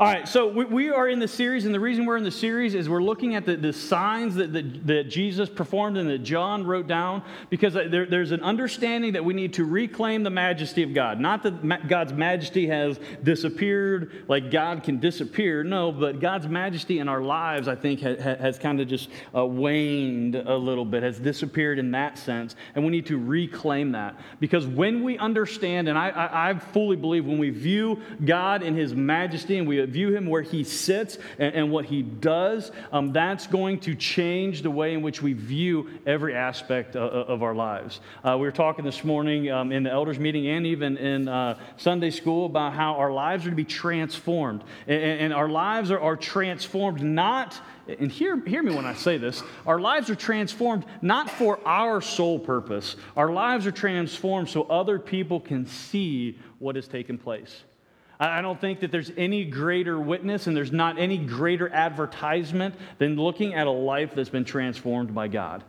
All right, so we, we are in the series, and the reason we're in the series is we're looking at the, the signs that, that, that Jesus performed and that John wrote down, because there, there's an understanding that we need to reclaim the majesty of God. Not that God's majesty has disappeared, like God can disappear, no, but God's majesty in our lives, I think, has, has kind of just uh, waned a little bit, has disappeared in that sense, and we need to reclaim that. Because when we understand, and I, I, I fully believe when we view God in His majesty and we view him where he sits and, and what he does, um, that's going to change the way in which we view every aspect of, of our lives. Uh, we were talking this morning um, in the elders' meeting and even in uh, Sunday school about how our lives are to be transformed. And, and our lives are, are transformed not and hear, hear me when I say this, our lives are transformed not for our sole purpose. Our lives are transformed so other people can see what has taken place. I don't think that there's any greater witness and there's not any greater advertisement than looking at a life that's been transformed by God.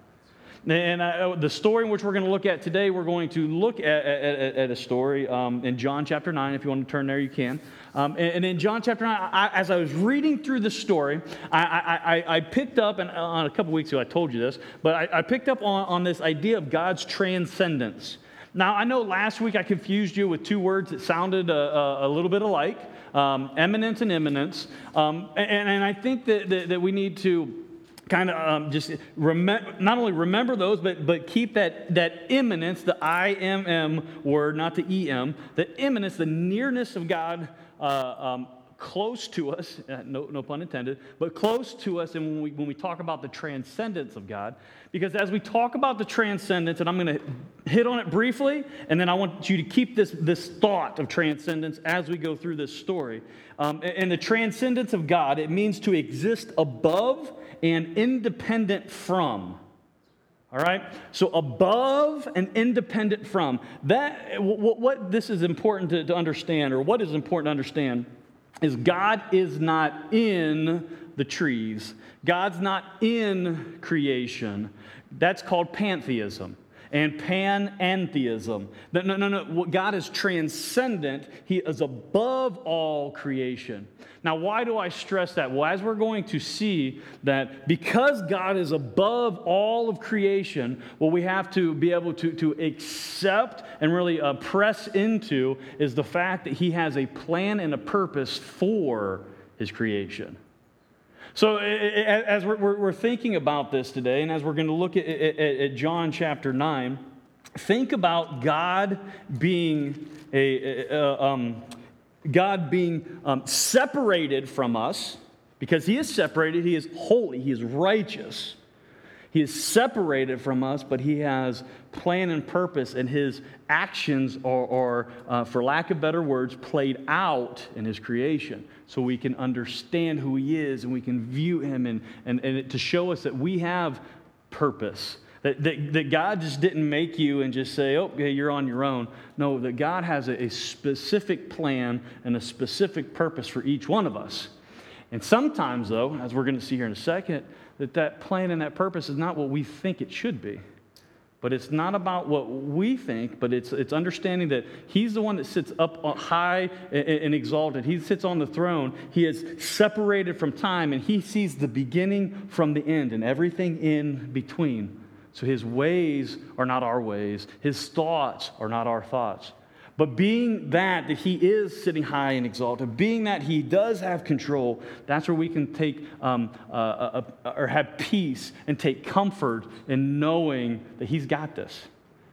And I, the story which we're going to look at today, we're going to look at, at, at a story um, in John chapter 9. If you want to turn there, you can. Um, and, and, in John chapter 9, I, as I was reading through the story, I, I, I picked up, and on a couple weeks ago I told you this, but I, picked up on, on this idea of God's transcendence. Now, I know last week I confused you with two words that sounded a, a, a little bit alike um, eminence and immanence. Um, and, and, I think that, that, that we need to kind of um, just not only remember those, but, but keep that, that immanence, the I M M word, not the E M, the immanence, the nearness of God. Uh, um, close to us, uh, no, no pun intended, but close to us and when we, when we talk about the transcendence of God. Because as we talk about the transcendence, and I'm going to hit on it briefly, and then I want you to keep this, this thought of transcendence as we go through this story. Um, and the transcendence of God, it means to exist above and independent from. All right? So above and independent from. That, what, what this is important to, to understand, or what is important to understand, is God is not in the trees. God's not in creation. That's called pantheism and panentheism. No, no, no. God is transcendent, He is above all creation. Now, why do I stress that? Well, as we're going to see that because God is above all of creation, what we have to be able to, to accept and really uh, press into is the fact that He has a plan and a purpose for His creation. So, as we're, thinking about this today, and as we're going to look at, John chapter 9, think about God being a, um, God being um, separated from us, because He is separated, He is holy, He is righteous. He is separated from us, but He has plan and purpose, and His actions are, are uh, for lack of better words, played out in His creation so we can understand who He is and we can view Him and, and, and to show us that we have purpose. That, that, that God just didn't make you and just say, oh, you're on your own. No, that God has a, a specific plan and a specific purpose for each one of us. And sometimes, though, as we're going to see here in a second, that that plan and that purpose is not what we think it should be. But it's not about what we think, but it's, it's understanding that He's the one that sits up uh, high and exalted. He sits on the throne. He is separated from time, and He sees the beginning from the end and everything in between. So His ways are not our ways, His thoughts are not our thoughts. But being that, that he is sitting high and exalted, being that he does have control, that's where we can take um, uh, uh, uh, or have peace and take comfort in knowing that he's got this.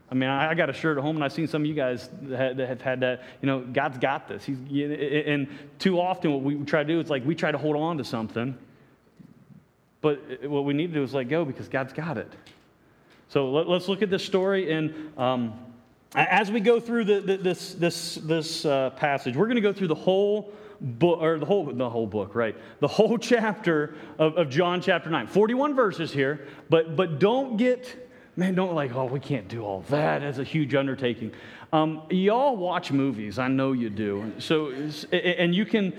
I mean, I, got a shirt at home, and I've seen some of you guys that have had that. You know, God's got this. He's, and too often, what we try to do is like we try to hold on to something, but what we need to do is let go because God's got it. So let, us look at this story in um, as we go through the, the, this, this, this uh, passage, we're going to go through the whole book, or the whole, the whole book, right? The whole chapter of, of John chapter 9. 41 verses here, but, but don't get, man, don't like, oh, we can't do all that. That's a huge undertaking. Um, y'all watch movies, I know you do. So, and you can,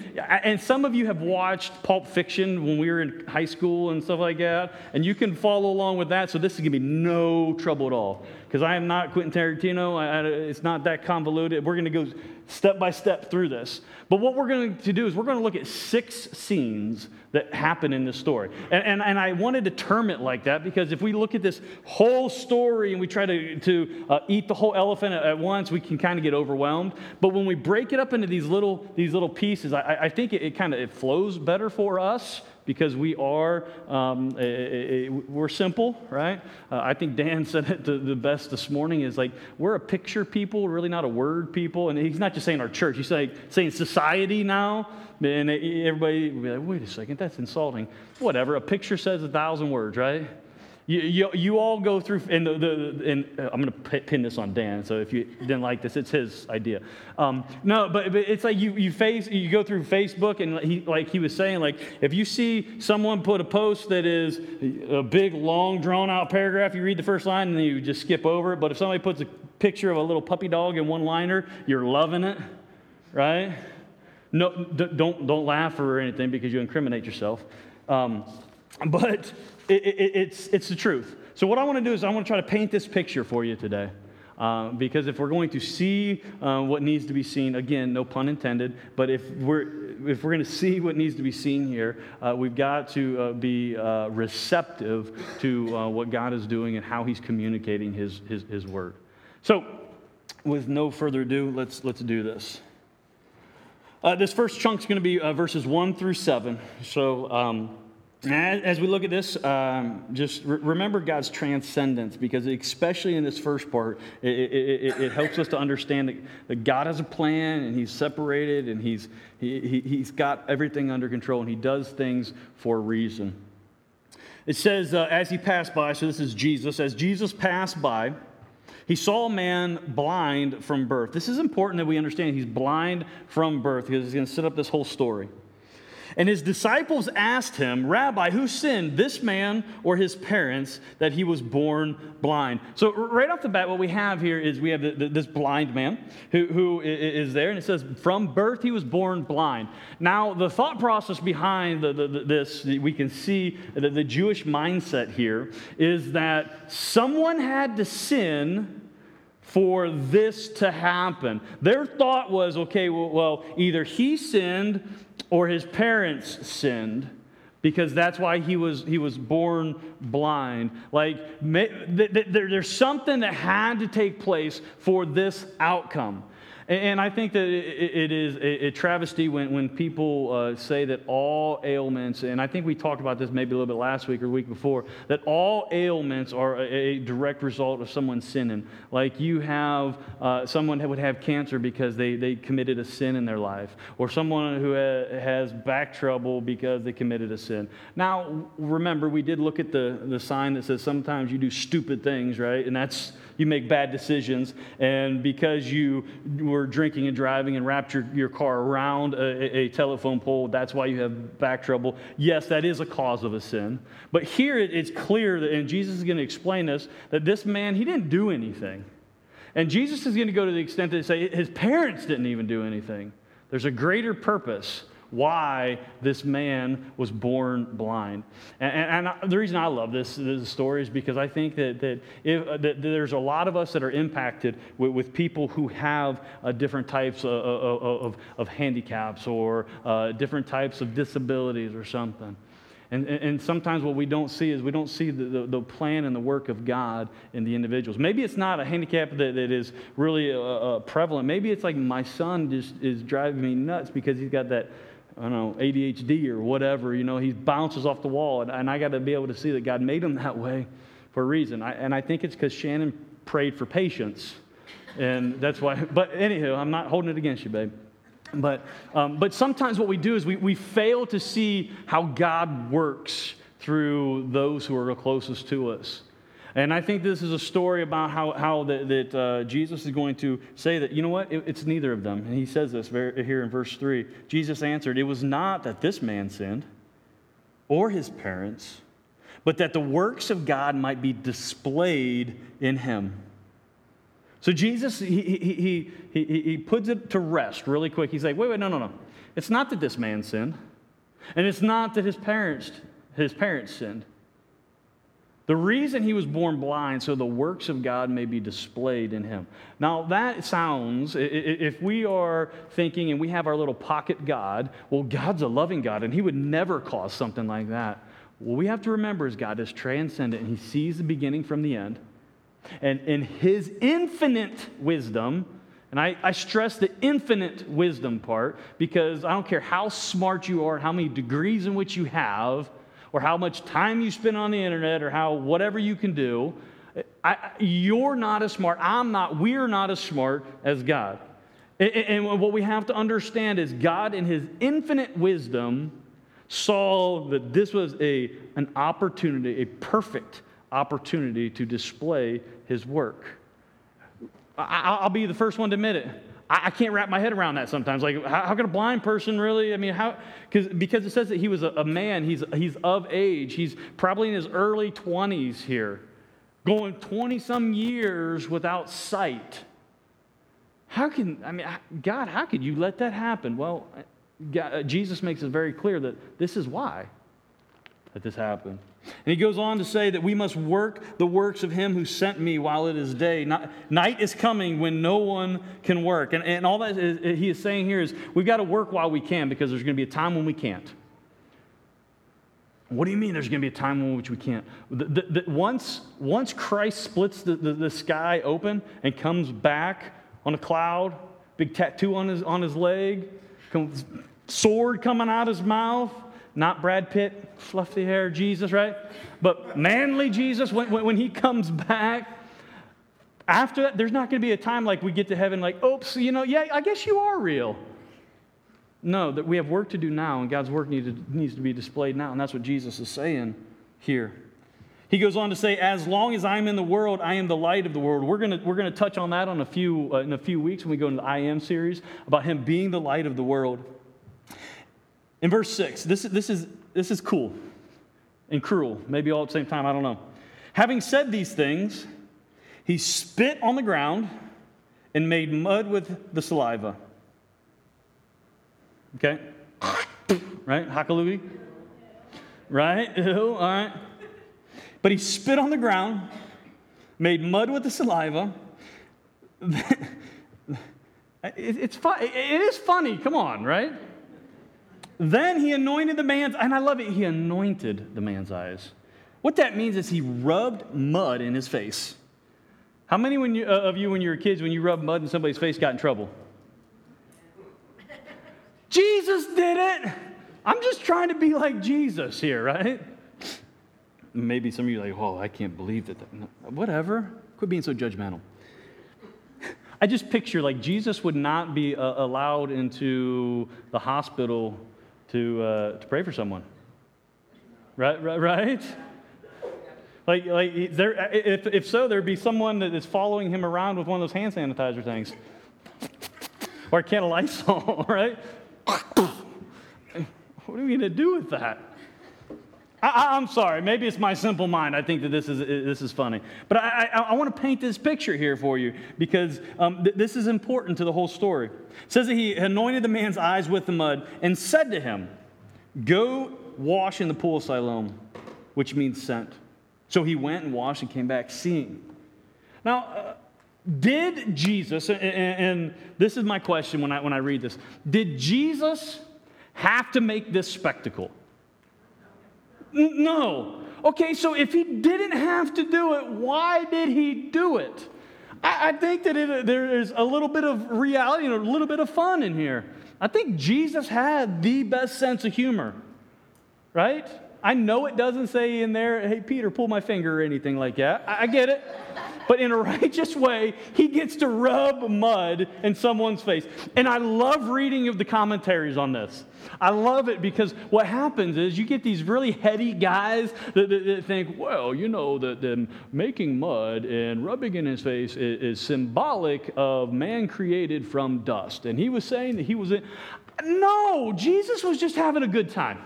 and some of you have watched Pulp Fiction when we were in high school and stuff like that, and you can follow along with that. So this is gonna be no trouble at all, because I am not Quentin Tarantino. I, it's not that convoluted. We're gonna go step by step through this. But what we're going to do is we're going to look at six scenes that happen in this story. And, and, and I wanted to term it like that because if we look at this whole story and we try to, to uh, eat the whole elephant at, at, once, we can kind of get overwhelmed. But when we break it up into these little, these little pieces, I, I think it, it kind of it flows better for us because we are um, a, a, we're simple right? Uh, i think dan said it the, the, best this morning is like we're a picture people really not a word people. And he's not just saying our church he's like saying society now. And everybody will be like wait a second that's insulting. Whatever a picture says a thousand words right you, you, you, all go through, and, the, the, and uh, I'm going to pin this on Dan. So if you didn't like this, it's his idea. Um, no, but, but, it's like you, you face, you go through Facebook, and he, like he was saying, like if you see someone put a post that is a big, long, drawn out paragraph, you read the first line and then you just skip over it. But if somebody puts a picture of a little puppy dog in one liner, you're loving it, right? No, don't don't laugh or anything because you incriminate yourself. Um, but it, it, it's, it's the truth. So, what I want to do is, I want to try to paint this picture for you today. Uh, because if we're going to see uh, what needs to be seen, again, no pun intended, but if we're, if we're going to see what needs to be seen here, uh, we've got to uh, be uh, receptive to uh, what God is doing and how He's communicating His, his, his word. So, with no further ado, let's, let's do this. this first chunk is going to be verses 1 through 7. So, um, as we look at this, um, just re- remember God's transcendence because, especially in this first part, it, it, it, helps us to understand that, that, God has a plan and He's separated and he's, he, he, He's got everything under control and He does things for a reason. It says, uh, as He passed by, so this is Jesus, as Jesus passed by, he saw a man blind from birth. This is important that we understand he's blind from birth because he's going to set up this whole story. And his disciples asked him, Rabbi, who sinned, this man or his parents, that he was born blind? So, right off the bat, what we have here is we have this blind man who, who is there, and it says, From birth he was born blind. Now, the thought process behind the, this, we can see that the Jewish mindset here is that someone had to sin for this to happen. Their thought was okay, well, well, either he sinned or his parents sinned because that's why he was, he was born blind. Like, there's something that had to take place for this outcome. And I think that it is a travesty when, when people uh, say that all ailments, and I think we talked about this maybe a little bit last week or week before, that all ailments are a direct result of someone sinning. Like you have uh, someone who would have cancer because they, they committed a sin in their life, or someone who has back trouble because they committed a sin. Now, remember, we did look at the, the sign that says sometimes you do stupid things, right? And that's you make bad decisions, and because you were drinking and driving and wrapped your, your car around a, a telephone pole, that's why you have back trouble. Yes, that is a cause of a sin. But here it's clear, that, and Jesus is going to explain this, that this man, he didn't do anything. And Jesus is going to go to the extent that say his parents didn't even do anything. There's a greater purpose why this man was born blind. And, and, and, the reason I love this, this story is because I think that, that, if, that there's a lot of us that are impacted with, with people who have uh, different types of, of, of handicaps or uh, different types of disabilities or something. And, and, sometimes what we don't see is we don't see the, the, the, plan and the work of God in the individuals. Maybe it's not a handicap that, that is really uh, uh prevalent. Maybe it's like my son just is driving me nuts because he's got that I don't know, ADHD or whatever, you know, he bounces off the wall. And, and I got to be able to see that God made him that way for a reason. I, and I think it's because Shannon prayed for patience. And that's why, but anywho, I'm not holding it against you, babe. But, um, but sometimes what we do is we, we fail to see how God works through those who are closest to us. And I think this is a story about how, how that, that uh, Jesus is going to say that, you know what, it, it's neither of them. And he says this very, here in verse 3. Jesus answered, It was not that this man sinned or his parents, but that the works of God might be displayed in him. So Jesus, he, he, he, he, he puts it to rest really quick. He's like, wait, wait, no, no, no. It's not that this man sinned, and it's not that his parents, his parents sinned. The reason he was born blind, so the works of God may be displayed in him. Now, that sounds, if we are thinking and we have our little pocket God, well, God's a loving God, and he would never cause something like that. What we have to remember is God is transcendent, and he sees the beginning from the end. And in his infinite wisdom, and I, I, stress the infinite wisdom part because I don't care how smart you are, how many degrees in which you have, or how much time you spend on the internet, or how whatever you can do, I, you're not as smart. I'm not. We're not as smart as God. And, and what we have to understand is God, in His infinite wisdom, saw that this was a, an opportunity, a perfect opportunity to display His work. I, will be the first one to admit it. I, I, can't wrap my head around that sometimes. Like, how, how can a blind person really? I mean, how? Cause, because it says that he was a, a man, he's, he's of age, he's probably in his early 20s here, going 20 some years without sight. How can, I mean, God, how could you let that happen? Well, God, uh, Jesus makes it very clear that this is why that this happened. And he goes on to say that we must work the works of him who sent me while it is day. Night is coming when no one can work. And, and all that is, he is saying here is we've got to work while we can because there's going to be a time when we can't. What do you mean there's going to be a time in which we can't? The, the, the, once, once Christ splits the, the, sky open and comes back on a cloud, big tattoo on his, on his leg, sword coming out of his mouth, not Brad Pitt, fluffy hair Jesus, right? But manly Jesus, when, when, he comes back, after that, there's not going to be a time like we get to heaven, like, oops, you know, yeah, I guess you are real. No, that we have work to do now, and God's work needed, needs to be displayed now, and that's what Jesus is saying here. He goes on to say, "As long as I'm in the world, I am the light of the world." We're going we're to touch on that on a few uh, in a few weeks when we go into the I am series about him being the light of the world. In verse 6, this, this, is, this is cool and cruel, maybe all at the same time, I don't know. Having said these things, he spit on the ground and made mud with the saliva. Okay? right? Hakalugi? Right? Ew, all right. But he spit on the ground, made mud with the saliva. it's fun. It is funny, come on, right? Then he anointed the man's, and I love it, he anointed the man's eyes. What that means is he rubbed mud in his face. How many you, uh, of you, when you were kids, when you rubbed mud in somebody's face, got in trouble? Jesus did it. I'm just trying to be like Jesus here, right? Maybe some of you are like, oh, I can't believe that. Whatever. Quit being so judgmental. I just picture like Jesus would not be uh, allowed into the hospital to, uh, to pray for someone. Right? Right? right? Like, like there, if, if so, there'd be someone that is following him around with one of those hand sanitizer things. or a can of Lysol, right? what are we going to do with that? I, am sorry. Maybe it's my simple mind. I think that this is, this is funny. But I, I, I want to paint this picture here for you because um, th- this is important to the whole story. It says that he anointed the man's eyes with the mud and said to him, Go wash in the pool of Siloam, which means sent. So he went and washed and came back seeing. Now, uh, did Jesus, and, and this is my question when I, when I read this, did Jesus have to make this spectacle? No. Okay, so if he didn't have to do it, why did he do it? I, I think that it, there is a little bit of reality and a little bit of fun in here. I think Jesus had the best sense of humor, right? I know it doesn't say in there, hey, Peter, pull my finger or anything like that. I, I get it but in a righteous way, he gets to rub mud in someone's face. And I love reading of the commentaries on this. I love it because what happens is you get these really heady guys that, that, that think, well, you know, that making mud and rubbing in his face is, is symbolic of man created from dust. And he was saying that he was in. No, Jesus was just having a good time.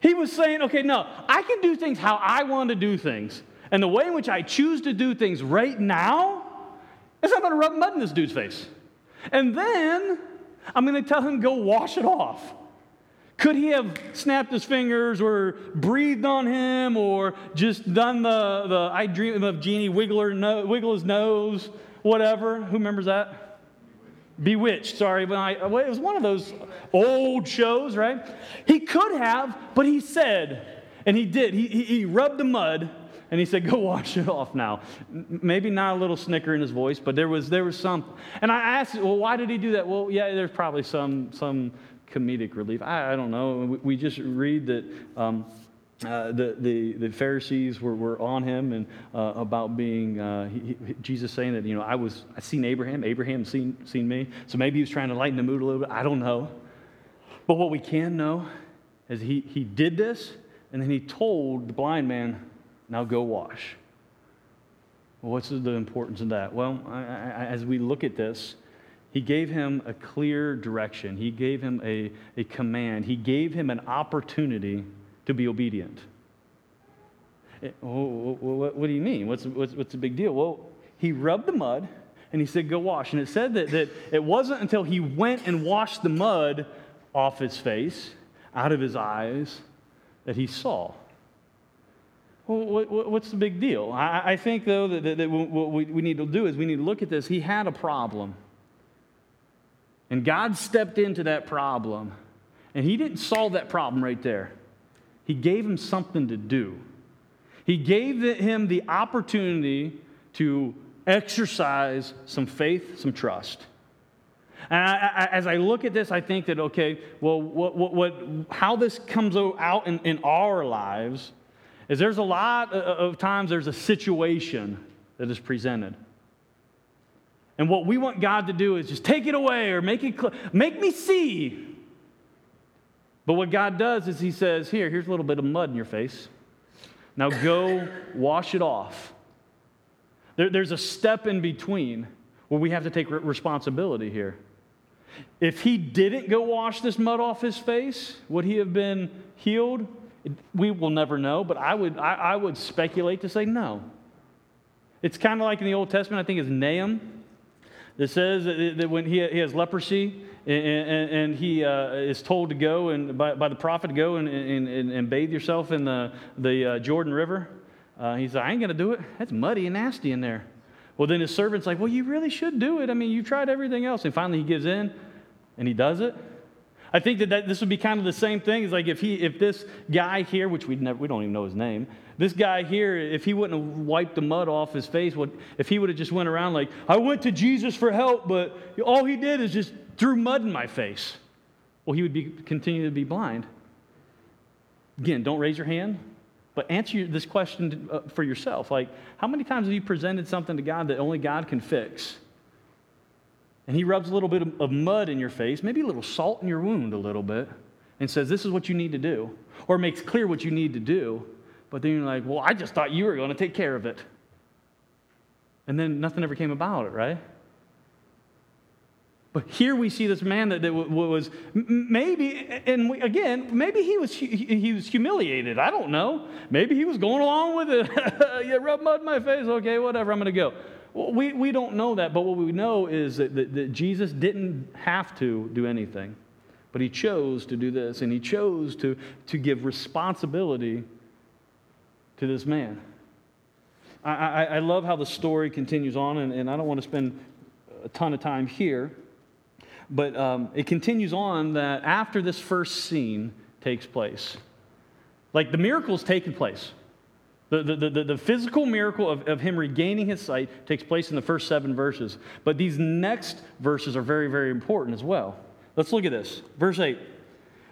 He was saying, okay, no, I can do things how I want to do things. And the way in which I choose to do things right now is I'm going to rub mud in this dude's face. And then I'm going to tell him go wash it off. Could he have snapped his fingers or breathed on him or just done the, the I dream of Jeannie wiggle, no, wiggle his nose, whatever? Who remembers that? Bewitched, sorry, but I, it was one of those old shows, right? He could have, but he said, and he did. He, he, he rubbed the mud and he said, Go wash it off now. Maybe not a little snicker in his voice, but there was, there was some. And I asked, Well, why did he do that? Well, yeah, there's probably some, some comedic relief. I, I don't know. We, we, just read that. Um, uh, the, the, the Pharisees were, were on him and uh, about being, uh, he, he, Jesus saying that, you know, I was, I seen Abraham, Abraham seen, seen me. So maybe he was trying to lighten the mood a little bit. I don't know. But what we can know is he, he did this and then he told the blind man, now go wash. Well, what's the importance of that? Well, I, I, as we look at this, he gave him a clear direction. He gave him a, a command. He gave him an opportunity to be obedient. Eh, it, oh, what, what, do you mean? What's, what's, what's the big deal? Well, he rubbed the mud and he said, Go wash. And it said that, that it wasn't until he went and washed the mud off his face, out of his eyes, that he saw. Well, what's the big deal? I, think, though, that, what we need to do is we need to look at this. He had a problem. And God stepped into that problem. And He didn't solve that problem right there, He gave him something to do. He gave him the opportunity to exercise some faith, some trust. And I, I, as I look at this, I think that, okay, well, what, what, what, how this comes out in, in our lives is there's a lot of times there's a situation that is presented. And what we want God to do is just take it away or make it cl- make me see. But what God does is he says, "Here, here's a little bit of mud in your face. Now go wash it off." There, there's a step in between where we have to take responsibility here. If he didn't go wash this mud off his face, would he have been healed? We will never know, but I would, I, I would speculate to say no. It's kind of like in the Old Testament, I think it's Nahum that says that when he, he has leprosy and, and he uh, is told to go and by, by the prophet to go and, and, and, bathe yourself in the, the uh, Jordan River, uh, he's like, I ain't going to do it. That's muddy and nasty in there. Well, then his servant's like, Well, you really should do it. I mean, you tried everything else. And finally he gives in and he does it. I think that, that this would be kind of the same thing. It's like if he, if this guy here, which we never, we don't even know his name, this guy here, if he wouldn't have wiped the mud off his face, what, if he would have just went around like, I went to Jesus for help, but all he did is just threw mud in my face. Well, he would be continue to be blind. Again, don't raise your hand. But answer this question uh, for yourself. Like, how many times have you presented something to God that only God can fix? And He rubs a little bit of mud in your face, maybe a little salt in your wound a little bit, and says, This is what you need to do. Or makes clear what you need to do. But then you're like, Well, I just thought you were going to take care of it. And then nothing ever came about it, right? But here we see this man that, that was maybe, and we, again, maybe he was, he was humiliated. I don't know. Maybe he was going along with it. yeah, rub mud in my face. Okay, whatever, I'm going to go. Well, we, we don't know that, but what we know is that, that, that Jesus didn't have to do anything. But he chose to do this, and he chose to, to give responsibility to this man. I, I, I love how the story continues on, and, and I don't want to spend a ton of time here. But um, it continues on that after this first scene takes place, like the miracle's taken place. The, the, the, the, physical miracle of, of him regaining his sight takes place in the first seven verses. But these next verses are very, very important as well. Let's look at this. Verse 8.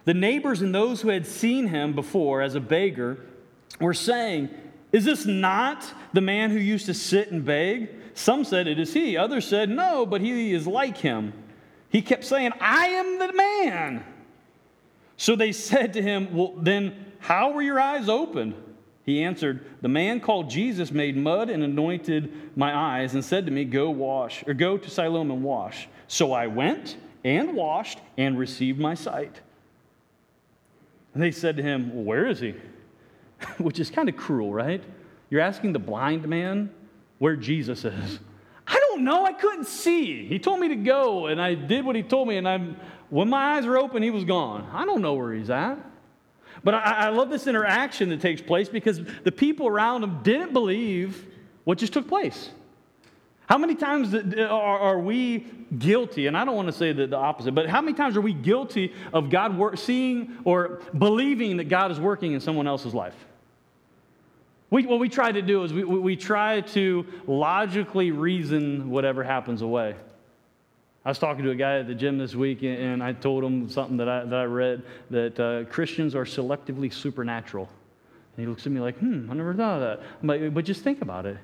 The neighbors and those who had seen him before as a beggar were saying, Is this not the man who used to sit and beg? Some said, It is he. Others said, No, but he is like him. He kept saying, I am the man. So they said to him, Well, then how were your eyes opened? He answered, The man called Jesus made mud and anointed my eyes and said to me, Go wash, or go to Siloam and wash. So I went and washed and received my sight. And they said to him, Well, where is he? Which is kind of cruel, right? You're asking the blind man where Jesus is I don't know. I couldn't see. He told me to go, and I did what he told me, and I'm When my eyes were open, he was gone. I don't know where he's at. But I, I love this interaction that takes place because the people around him didn't believe what just took place. How many times are we guilty? And I don't want to say the, opposite, but how many times are we guilty of God seeing or believing that God is working in someone else's life? We, what we try to do is we, we try to logically reason whatever happens away. I was talking to a guy at the gym this week, and I told him something that I, that I read that uh, Christians are selectively supernatural. And he looks at me like, hmm, I never thought of that. Like, but just think about it.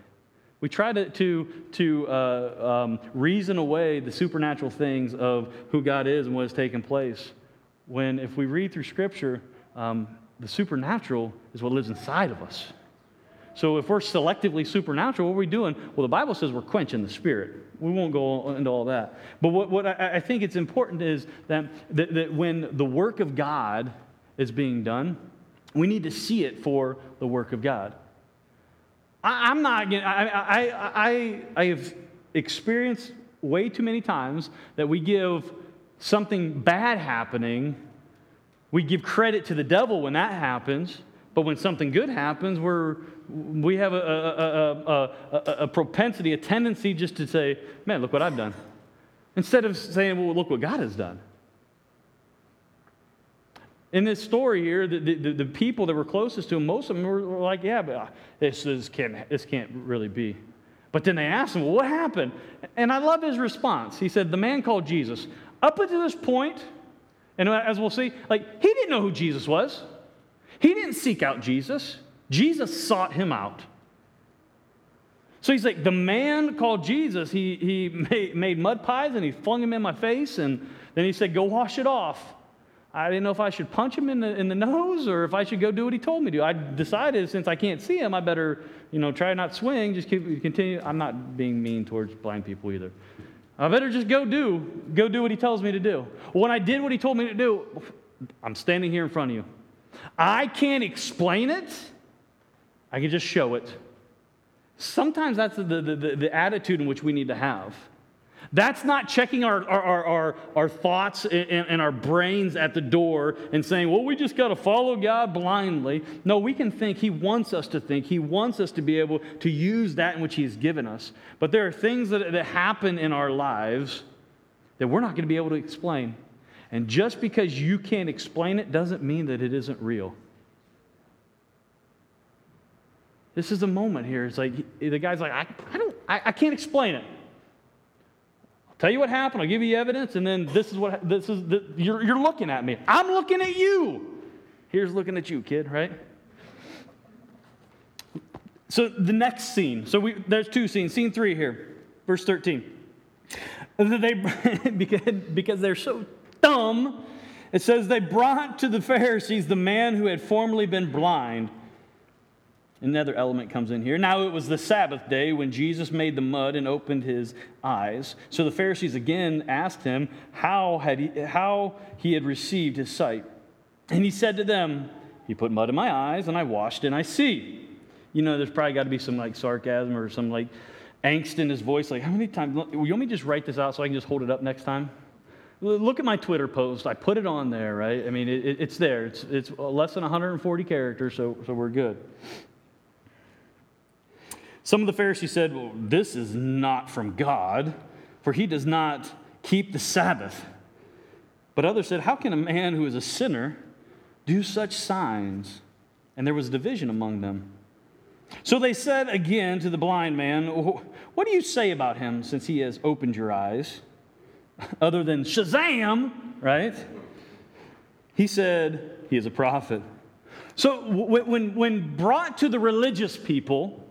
We try to, to, to uh, um, reason away the supernatural things of who God is and what has taken place. When, if we read through Scripture, um, the supernatural is what lives inside of us. So if we're selectively supernatural, what are we doing? Well, the Bible says we're quenching the spirit. We won't go into all that. But what, what I, I think it's important is that, that, that when the work of God is being done, we need to see it for the work of God. I, am not, I, I, I, I have experienced way too many times that we give something bad happening, we give credit to the devil when that happens, but when something good happens, we're we have a, a, a, a, propensity, a tendency just to say, man, look what I've done. Instead of saying, well, look what God has done. In this story here, the, the, the people that were closest to him, most of them were, like, yeah, but uh, this, this, can't, this can't really be. But then they asked him, well, what happened? And I love his response. He said, the man called Jesus. Up until this point, and as we'll see, like, he didn't know who Jesus was. He didn't seek out Jesus. Jesus sought him out. So he's like, the man called Jesus, he, he made, made mud pies and he flung them in my face, and then he said, Go wash it off. I didn't know if I should punch him in the, in the nose or if I should go do what he told me to. I decided since I can't see him, I better, you know, try not swing, just keep, continue. I'm not being mean towards blind people either. I better just go do, go do what he tells me to do. When I did what he told me to do, I'm standing here in front of you. I can't explain it. I can just show it. Sometimes that's the, the, the, the attitude in which we need to have. That's not checking our, our, our, our, thoughts and, our brains at the door and saying, well, we just got to follow God blindly. No, we can think. He wants us to think. He wants us to be able to use that in which He's given us. But there are things that, that happen in our lives that we're not going to be able to explain. And just because you can't explain it doesn't mean that it isn't real. This is a moment here. It's like the guy's like, I, I don't, I, I can't explain it. I'll tell you what happened. I'll give you evidence, and then this is what this is. The, you're, you're looking at me. I'm looking at you. Here's looking at you, kid. Right. So the next scene. So we, there's two scenes. Scene three here, verse 13. They because, because they're so dumb. It says they brought to the Pharisees the man who had formerly been blind. Another element comes in here. Now it was the Sabbath day when Jesus made the mud and opened his eyes. So the Pharisees again asked him how, had he, how he had received his sight. And he said to them, He put mud in my eyes, and I washed, and I see. You know, there's probably got to be some like sarcasm or some like angst in his voice. Like, how many times? You want me to just write this out so I can just hold it up next time? Look at my Twitter post. I put it on there, right? I mean, it, it's there. It's, it's less than 140 characters, so, so we're good. Some of the Pharisees said, Well, this is not from God, for he does not keep the Sabbath. But others said, How can a man who is a sinner do such signs? And there was division among them. So they said again to the blind man, What do you say about him since he has opened your eyes? Other than Shazam, right? He said, He is a prophet. So when, when brought to the religious people,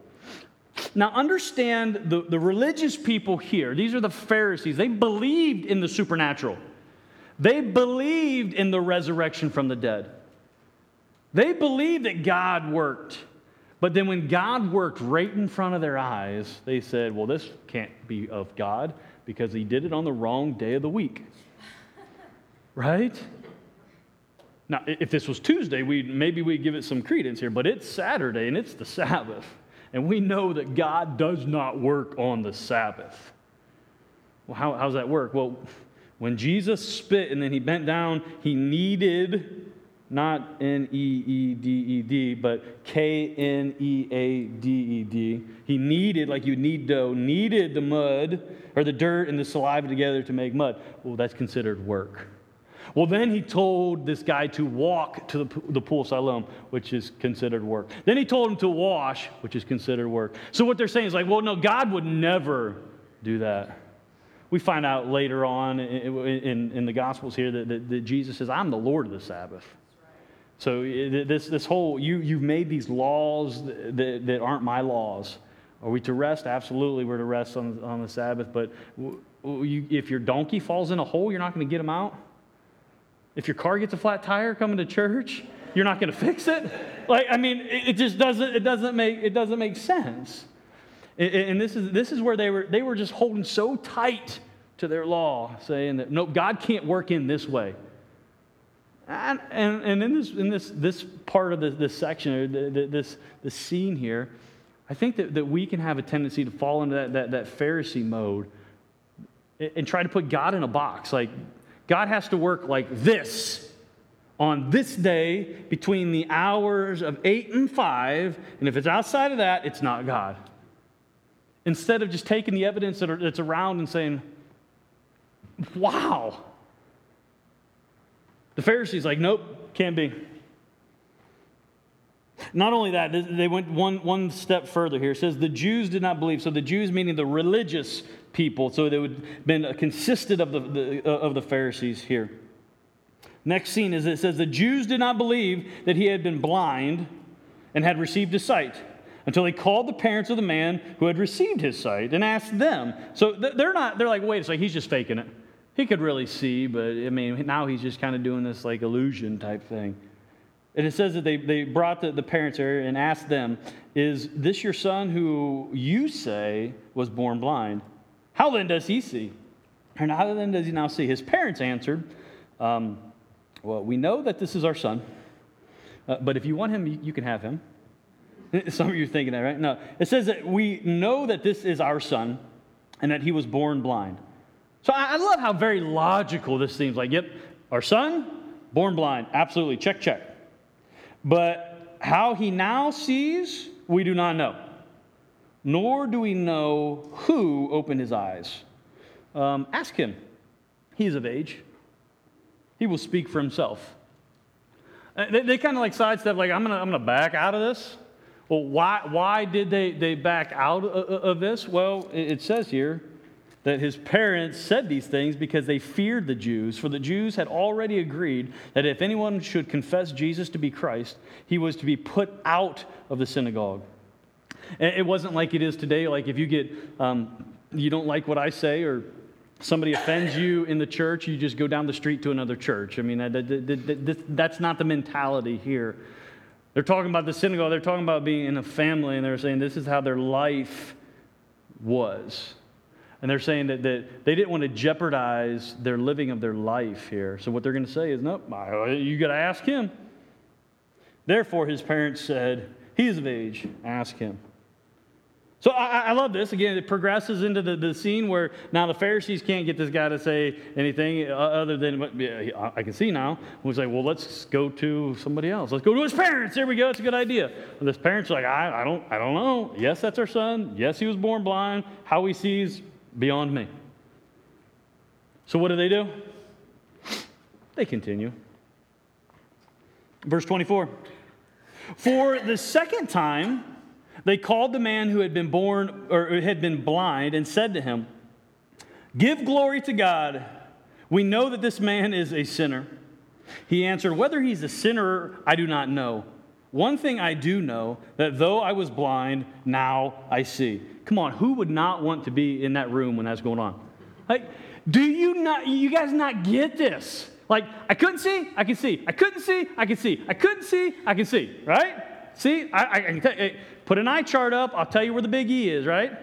now, understand the, the religious people here, these are the Pharisees, they believed in the supernatural. They believed in the resurrection from the dead. They believed that God worked. But then when God worked right in front of their eyes, they said, well, this can't be of God because he did it on the wrong day of the week. right? Now, if this was Tuesday, we maybe we'd give it some credence here, but it's Saturday and it's the Sabbath. And we know that God does not work on the Sabbath. Well, how, how does that work? Well, When Jesus spit and then he bent down, he kneaded, not N E E D E D, but K N E A D E D. He kneaded, like you knead dough, kneaded the mud or the dirt and the saliva together to make mud. Well, that's considered work. Well, then he told this guy to walk to the, the pool of Siloam, which is considered work. Then he told him to wash, which is considered work. So what they're saying is like, well, no, God would never do that. We find out later on in, in, in the Gospels here that, that, that, Jesus says, I'm the Lord of the Sabbath. So this, this whole, you, you've made these laws that, that aren't my laws. Are we to rest? Absolutely, we're to rest on, on the Sabbath. But you, if your donkey falls in a hole, you're not going to get him out? If your car gets a flat tire coming to church, you're not going to fix it? Like, I mean, it just doesn't, it doesn't, make, it doesn't make sense. And this is, this is where they were, they were just holding so tight to their law, saying that, no, God can't work in this way. And, and, and in, this, in this, this part of this, this section, or this, this scene here, I think that, that we can have a tendency to fall into that, that, that Pharisee mode and try to put God in a box. Like, God has to work like this on this day between the hours of 8 and 5, and if it's outside of that, it's not God. Instead of just taking the evidence that's around and saying, wow. The Pharisees, like, nope, can't be. Not only that, they went one, one step further here. It says the Jews did not believe. So the Jews, meaning the religious people, so they would have been consisted of the, the, uh, of the Pharisees here. Next scene is it says the Jews did not believe that he had been blind and had received his sight until he called the parents of the man who had received his sight and asked them. So they're not, they're like, wait a second, he's just faking it. He could really see, but I mean, now he's just kind of doing this like illusion type thing. And it says that they, they brought the, the parents there and asked them, Is this your son who you say was born blind? How then does he see? And how then does he now see? His parents answered, um, Well, we know that this is our son, uh, but if you want him, you, can have him. Some of you are thinking that, right? No. It says that we know that this is our son and that he was born blind. So I, I love how very logical this seems like. Yep, our son, born blind. Absolutely. Check, check. But how he now sees, we do not know. Nor do we know who opened his eyes. Um, ask him. He is of age. He will speak for himself. Uh, they, they kind of like sidestep, like, I'm going to I'm gonna back out of this. Well, why, why did they, they back out of this? Well, it says here that his parents said these things because they feared the Jews, for the Jews had already agreed that if anyone should confess Jesus to be Christ, he was to be put out of the synagogue. It wasn't like it is today, like if you get, um, you don't like what I say or somebody offends you in the church, you just go down the street to another church. I mean, that, that, that, that's not the mentality here. They're talking about the synagogue, they're talking about being in a family, and they're saying this is how their life was. And they're saying that, that they didn't want to jeopardize their living of their life here. So what they're going to say is, nope, you got to ask him. Therefore, his parents said, He is of age, ask him. So I, I, love this. Again, it progresses into the, the scene where now the Pharisees can't get this guy to say anything other than what I can see now. We say, well, let's go to somebody else. Let's go to his parents. There we go. It's a good idea. And his parents are like, I, I, don't, I don't know. Yes, that's our son. Yes, he was born blind. How he sees, beyond me. So what do they do? They continue. Verse 24. For the second time, they called the man who had been born or had been blind and said to him, Give glory to God. We know that this man is a sinner. He answered, Whether he's a sinner, I do not know. One thing I do know that though I was blind, now I see. Come on, who would not want to be in that room when that's going on? Like, do you not, you guys not get this? Like, I couldn't see, I can see. I couldn't see, I can see. I couldn't see, I can see, right? See, I, I, I can tell you, put an eye chart up, I'll tell you where the big E is, right?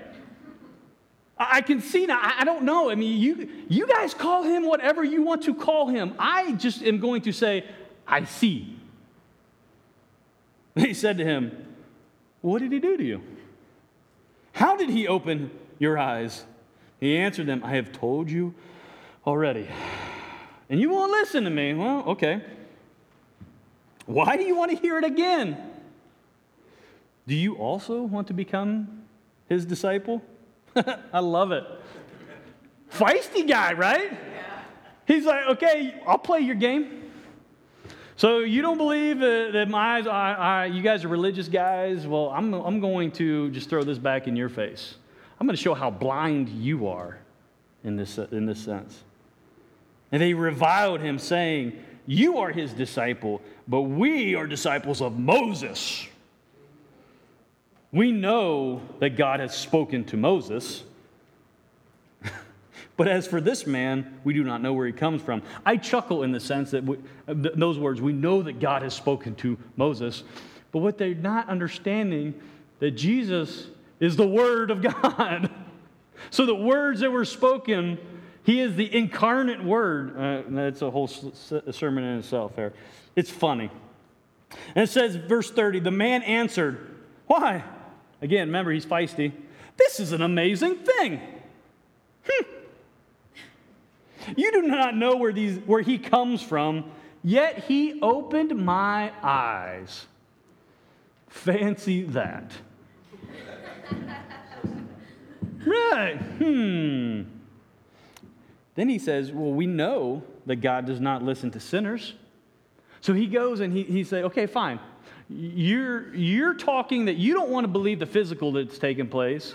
I, can see now, I, don't know. I mean, you, you guys call him whatever you want to call him. I just am going to say, I see. They said to him, What did he do to you? How did he open your eyes? He answered them, I have told you already. And you won't listen to me. Well, okay. Why do you want to hear it again? Do you also want to become his disciple? I love it. Feisty guy, right? Yeah. He's like, okay, I'll play your game. So you don't believe that, my eyes, I, you guys are religious guys? Well, I'm, I'm going to just throw this back in your face. I'm going to show how blind you are in this, in this sense. And they reviled him, saying, You are his disciple, but we are disciples of Moses. We know that God has spoken to Moses. but as for this man, we do not know where he comes from. I chuckle in the sense that we, those words, we know that God has spoken to Moses. But what they're not understanding that Jesus is the Word of God. so the words that were spoken he is the incarnate Word. Uh, that's a whole sermon in itself there. It's funny. And it says, verse 30, the man answered, Why? Again, remember, he's feisty. This is an amazing thing. Hmm. You do not know where, these, where he comes from, yet he opened my eyes. Fancy that. right. Hmm. Then he says, Well, we know that God does not listen to sinners. So he goes and he, he said, Okay, fine. You're, you're talking that you don't want to believe the physical that's taking place.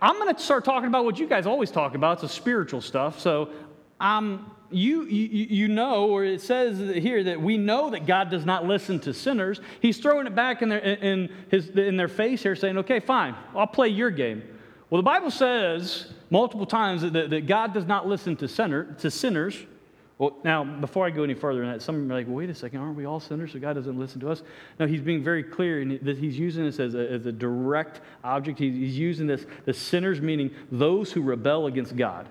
I'm going to start talking about what you guys always talk about. It's the spiritual stuff. So um, you, you, you know, or it says here that we know that God does not listen to sinners. He's throwing it back in their, in, his, in their face here, saying, okay, fine, I'll play your game. Well, the Bible says multiple times that, that God does not listen to, sinner, to sinners. Well, now, before I go any further in that, some are like, well, wait a second, aren't we all sinners, so God doesn't listen to us? No, he's being very clear that he's using this as a, as a direct object. He's using this, the sinners, meaning those who rebel against God.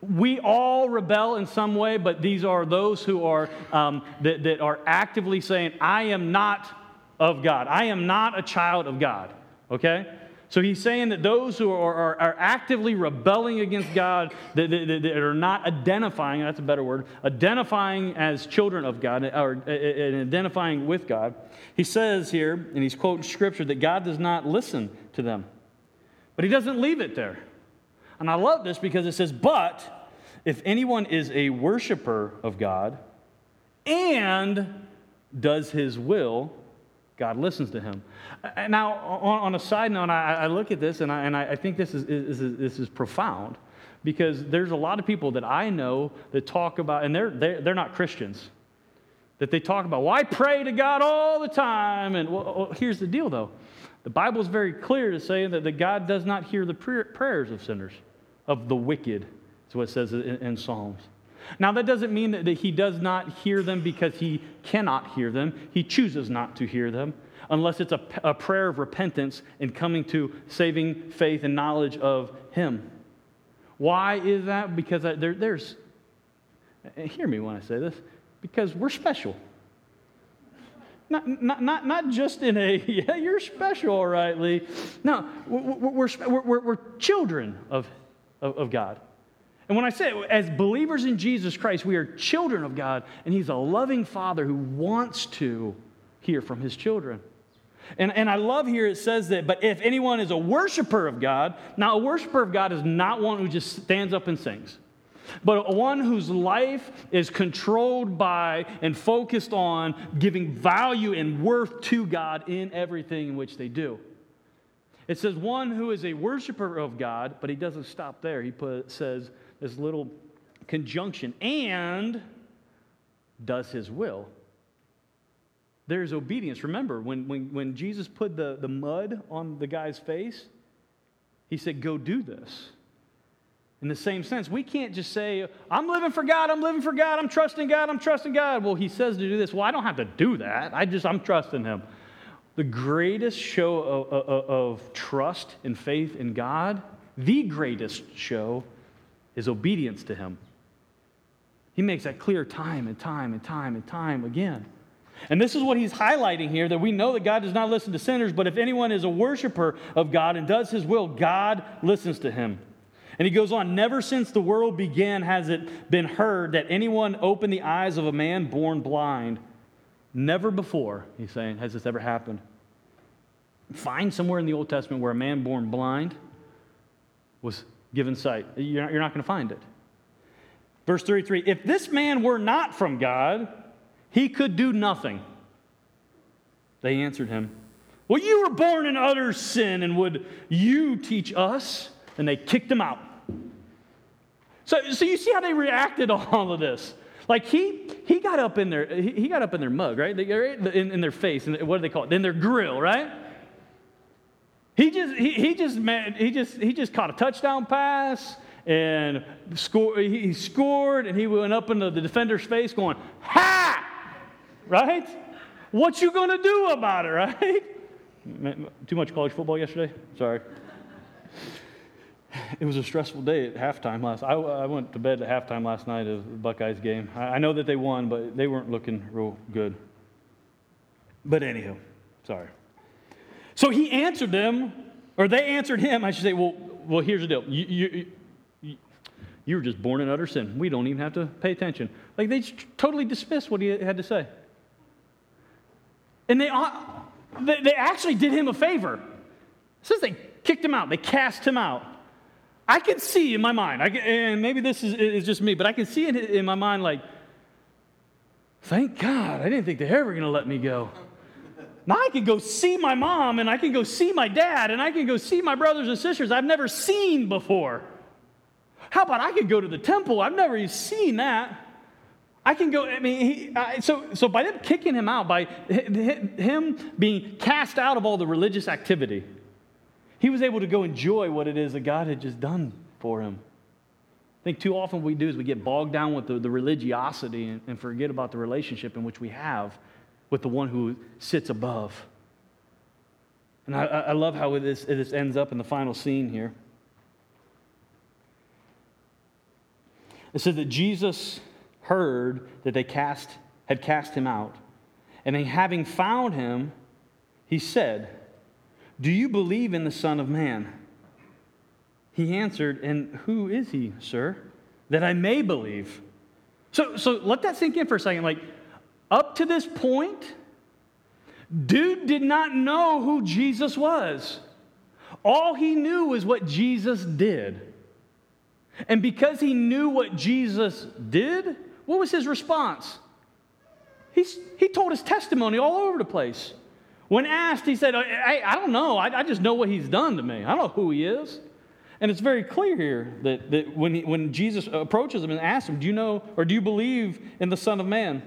We all rebel in some way, but these are those who are, um, that, that are actively saying, I am not of God. I am not a child of God, okay? So he's saying that those who are, are, are actively rebelling against God, that, that, that, are not identifying, that's a better word, identifying as children of God, or uh, uh, and identifying with God, he says here, and he's quoting scripture, that God does not listen to them. But he doesn't leave it there. And I love this because it says, But if anyone is a worshiper of God and does his will, God listens to him. Uh, now, on, a side note, I, look at this and I, think this is, is, is, this is profound because there's a lot of people that I know that talk about, and they're, they're, not Christians, that they talk about, well, I pray to God all the time. And well, here's the deal, though the Bible is very clear to say that, that God does not hear the prayers of sinners, of the wicked, is what it says in Psalms. Now, that doesn't mean that, he does not hear them because he cannot hear them. He chooses not to hear them unless it's a, a prayer of repentance and coming to saving faith and knowledge of him. Why is that? Because there, there's, hear me when I say this, because we're special. Not, not, not, not just in a, yeah, you're special, all right, Lee. No, we're, we're, we're, we're children of, of, of God. And when I say, as believers in Jesus Christ, we are children of God, and He's a loving Father who wants to hear from His children. And, and I love here it says that, but if anyone is a worshiper of God, now a worshiper of God is not one who just stands up and sings, but one whose life is controlled by and focused on giving value and worth to God in everything in which they do. It says one who is a worshiper of God, but he doesn't stop there. He put, says, this little conjunction, and does his will. There's obedience. Remember, when, when, when Jesus put the, the mud on the guy's face, he said, Go do this. In the same sense, we can't just say, I'm living for God, I'm living for God, I'm trusting God, I'm trusting God. Well, he says to do this. Well, I don't have to do that. I just, I'm trusting him. The greatest show of, of, of trust and faith in God, the greatest show, is obedience to Him. He makes that clear time and time and time and time again. And this is what he's highlighting here that we know that God does not listen to sinners, but if anyone is a worshiper of God and does his will, God listens to him. And he goes on, never since the world began has it been heard that anyone opened the eyes of a man born blind. Never before, he's saying, has this ever happened. Find somewhere in the Old Testament where a man born blind was given sight. You're not, going to find it. Verse 33 If this man were not from God, he could do nothing. They answered him, Well, you were born in utter sin, and would you teach us? And they kicked him out. So, so you see how they reacted to all of this. Like he he got up in their he got up in their mug, right? In, in their face, and what do they call it? In their grill, right? He just he, he just man, he just he just caught a touchdown pass and score, he scored and he went up into the defender's face going, "Ha!" Right? What you going to do about it, right? Too much college football yesterday? Sorry. It was a stressful day at halftime last. I, I went to bed at halftime last night of the Buckeyes game. I, I know that they won, but they weren't looking real good. But anyhow, sorry. So he answered them, or they answered him. I should say, well, well, here's the deal. You, you, you, you were just born in utter sin. We don't even have to pay attention. Like they totally dismissed what he had to say. And they, uh, they actually did him a favor. Says they kicked him out, they cast him out. I can see in my mind, can, and maybe this is, is, just me, but I can see in my mind like, thank God, I didn't think they're ever going to let me go. Now I can go see my mom, and I can go see my dad, and I can go see my brothers and sisters I've never seen before. How about I could go to the temple? I've never even seen that. I can go, I mean, he, uh, so, so by them kicking him out, by him being cast out of all the religious activity, he was able to go enjoy what it is that God had just done for him. I think too often what we do is we get bogged down with the, the religiosity and, and forget about the relationship in which we have with the one who sits above. And I, I love how this, this ends up in the final scene here. It says that Jesus heard that they cast, had cast him out. And having found him, he said, Do you believe in the Son of Man? He answered, And who is he, sir, that I may believe? So, so let that sink in for a second. Like, up to this point, dude did not know who Jesus was. All he knew was what Jesus did. And because he knew what Jesus did, what was his response? He's, he told his testimony all over the place. When asked, he said, I, I don't know. I, I, just know what he's done to me. I don't know who he is. And it's very clear here that, that when, he, when Jesus approaches him and asks him, Do you know or do you believe in the Son of Man?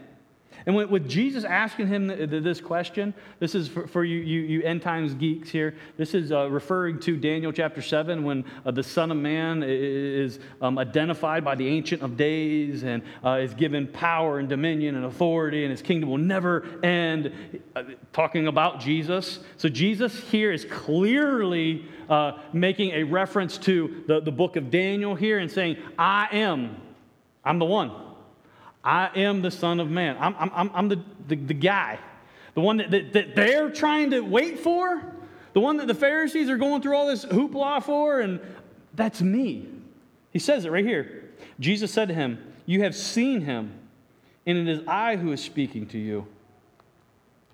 And with Jesus asking him this question, this is for, you, you, end times geeks here. This is uh, referring to Daniel chapter 7 when uh, the Son of Man is um, identified by the Ancient of Days and uh, is given power and dominion and authority, and his kingdom will never end. Talking about Jesus. So Jesus here is clearly making a reference to the, the book of Daniel here and saying, I am, I'm the one. I am the Son of Man. I'm, I'm, I'm the, the, the guy, the one that, that, that they're trying to wait for, the one that the Pharisees are going through all this hoopla for, and that's me. He says it right here. Jesus said to him, You have seen him, and it is I who is speaking to you.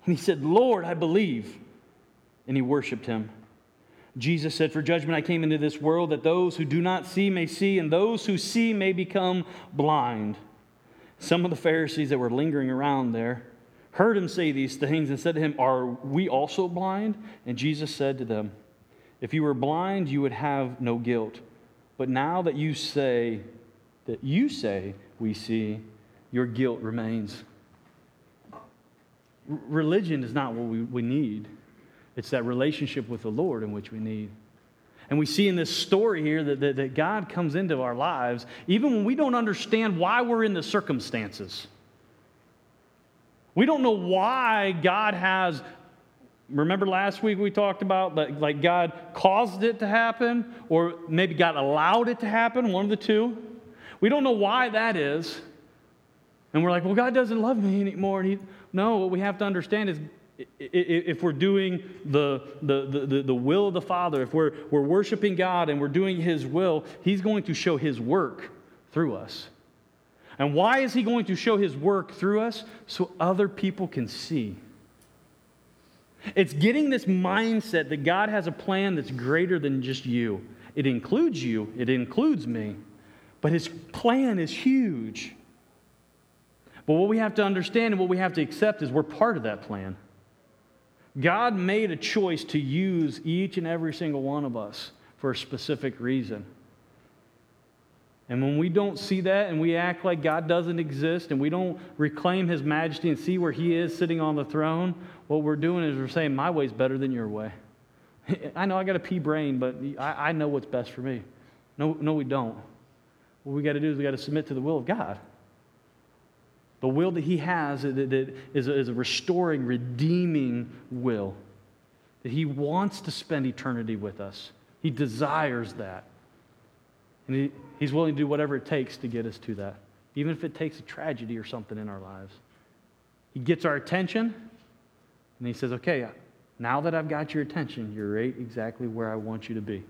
And he said, Lord, I believe. And he worshiped him. Jesus said, For judgment I came into this world that those who do not see may see, and those who see may become blind. Some of the Pharisees that were lingering around there heard him say these things and said to him, Are we also blind? And Jesus said to them, If you were blind, you would have no guilt. But now that you say, that you say, we see, your guilt remains. Religion is not what we, we need. It's that relationship with the Lord in which we need. And we see in this story here that, that, that, God comes into our lives even when we don't understand why we're in the circumstances. We don't know why God has. Remember last week we talked about like, like God caused it to happen, or maybe God allowed it to happen, one of the two. We don't know why that is. And we're like, well, God doesn't love me anymore. And he, no, what we have to understand is if we're doing the, the, the, the, will of the Father, if we're, we're worshiping God and we're doing His will, He's going to show His work through us. And why is He going to show His work through us? So other people can see. It's getting this mindset that God has a plan that's greater than just you. It includes you, it includes me, but His plan is huge. But what we have to understand and what we have to accept is we're part of that plan. God made a choice to use each and every single one of us for a specific reason. And when we don't see that and we act like God doesn't exist and we don't reclaim his majesty and see where he is sitting on the throne, what we're doing is we're saying, My way's better than your way. I know I got a pea brain, but I, I know what's best for me. No, no, we don't. What we got to do is we got to submit to the will of God. The will that He has is a restoring, redeeming will. That He wants to spend eternity with us. He desires that. And he, He's willing to do whatever it takes to get us to that, even if it takes a tragedy or something in our lives. He gets our attention, and He says, Okay, now that I've got your attention, you're right exactly where I want you to be.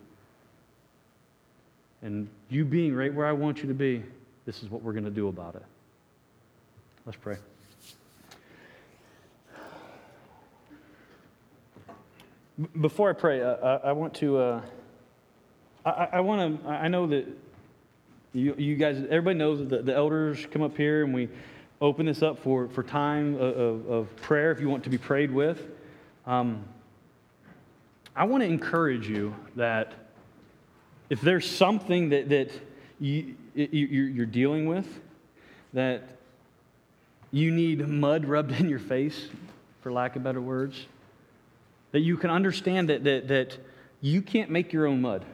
And you being right where I want you to be, this is what we're going to do about it. Let's pray. Before I pray, uh, I, want to. Uh, I, I want to. I know that you, you guys, everybody knows that the, elders come up here and we open this up for, for time of, of, of prayer if you want to be prayed with. Um, I want to encourage you that if there's something that, that you, you, are dealing with, that you need mud rubbed in your face, for lack of better words. That you can understand that, that, that you can't make your own mud.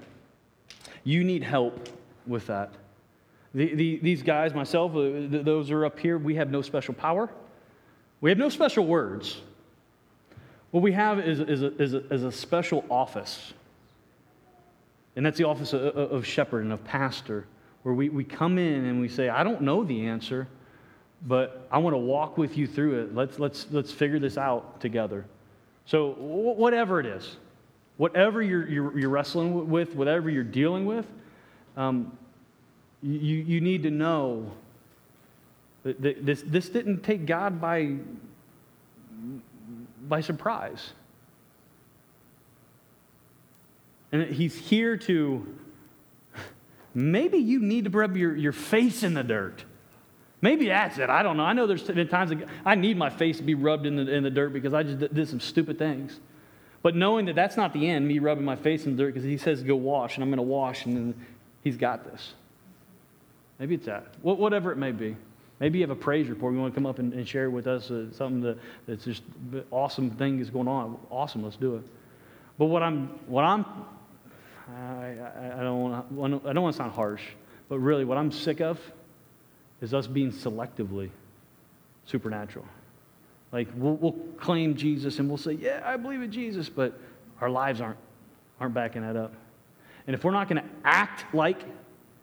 You need help with that. The, the, these guys, myself, uh, those are up here, we have no special power. We have no special words. What we have is, is, a, is, a, is a special office. And that's the office of, of shepherd and of pastor, where we, we come in and we say, I don't know the answer, but I want to walk with you through it. Let's, let's, let's figure this out together. So, whatever it is, whatever you're, you're, you're wrestling with, whatever you're dealing with, um, you, you need to know that this, this didn't take God by, by surprise. And He's here to, maybe you need to rub your, your face in the dirt. Maybe that's it. I don't know. I know there's been times I need my face to be rubbed in the, in the dirt because I just did some stupid things. But knowing that that's not the end, me rubbing my face in the dirt because he says go wash, and I'm going to wash, and he's got this. Maybe it's that. Whatever it may be. Maybe you have a praise report. You want to come up and, and share with us uh, something that, that's just awesome thing is going on. Awesome, let's do it. But what I'm, what I'm, I, I, don't want I don't want to sound harsh, but really what I'm sick of is us being selectively supernatural. Like we'll, we'll, claim Jesus and we'll say, "Yeah, I believe in Jesus," but our lives aren't aren't backing that up. And if we're not going to act like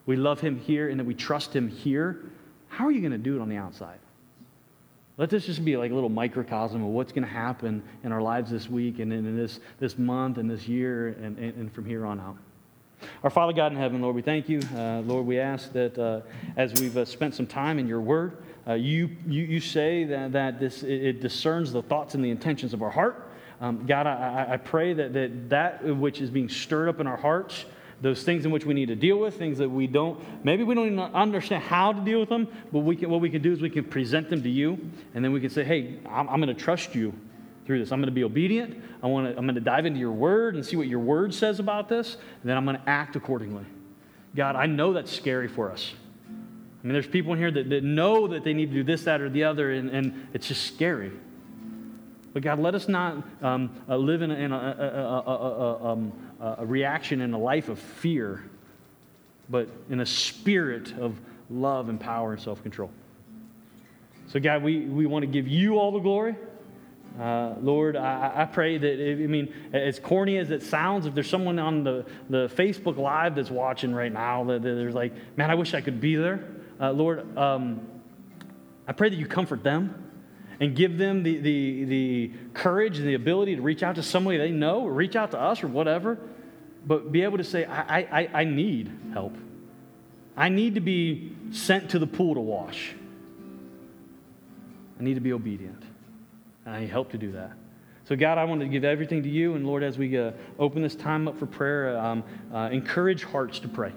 we love Him here and that we trust Him here, how are you going to do it on the outside? Let this just be like a little microcosm of what's going to happen in our lives this week and in this, this month and this year and, and, and from here on out. Our Father God in heaven, Lord, we thank you. Uh, Lord, we ask that uh, as we've uh, spent some time in your word, uh, you, you, you say that, that this, it, it, discerns the thoughts and the intentions of our heart. Um, God, I, I pray that, that that which is being stirred up in our hearts, those things in which we need to deal with, things that we don't, maybe we don't even understand how to deal with them, but we can, what we can do is we can present them to you, and then we can say, hey, I'm, I'm going to trust you through this. I'm going to be obedient. I want to, I'm going to dive into your word and see what your word says about this, and then I'm going to act accordingly. God, I know that's scary for us. I mean, there's people in here that, that know that they need to do this, that, or the other, and, and it's just scary. But God, let us not um, uh, live in, a, in a, a, um, a, reaction in a life of fear, but in a spirit of love and power and self control. So, God, we, we want to give you all the glory. Uh, Lord, I, I, pray that, I mean, as corny as it sounds, if there's someone on the, the Facebook Live that's watching right now that, that there's like, man, I wish I could be there. Uh, Lord, um, I pray that you comfort them. and give them the, the, the courage and the ability to reach out to somebody they know or reach out to us or whatever, but be able to say, I, I, I need help. I need to be sent to the pool to wash. I need to be obedient. I need help to do that. So, God, I want to give everything to you. And Lord, as we uh, open this time up for prayer, um, uh, encourage hearts to pray.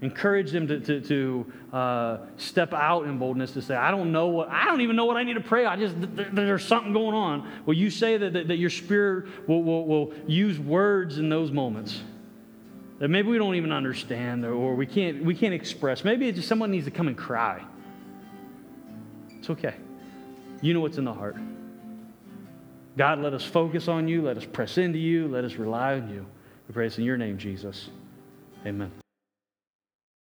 Encourage them to, to, to uh, step out in boldness to say, I don't know what, I don't even know what I need to pray. I just, th- there's something going on. Well, you say that, that, that your spirit will, will, will use words in those moments that maybe we don't even understand or, or we, can't, we can't express. Maybe it's just someone needs to come and cry. It's okay. You know what's in the heart. God, let us focus on you. Let us press into you. Let us rely on you. We pray this in your name, Jesus. Amen.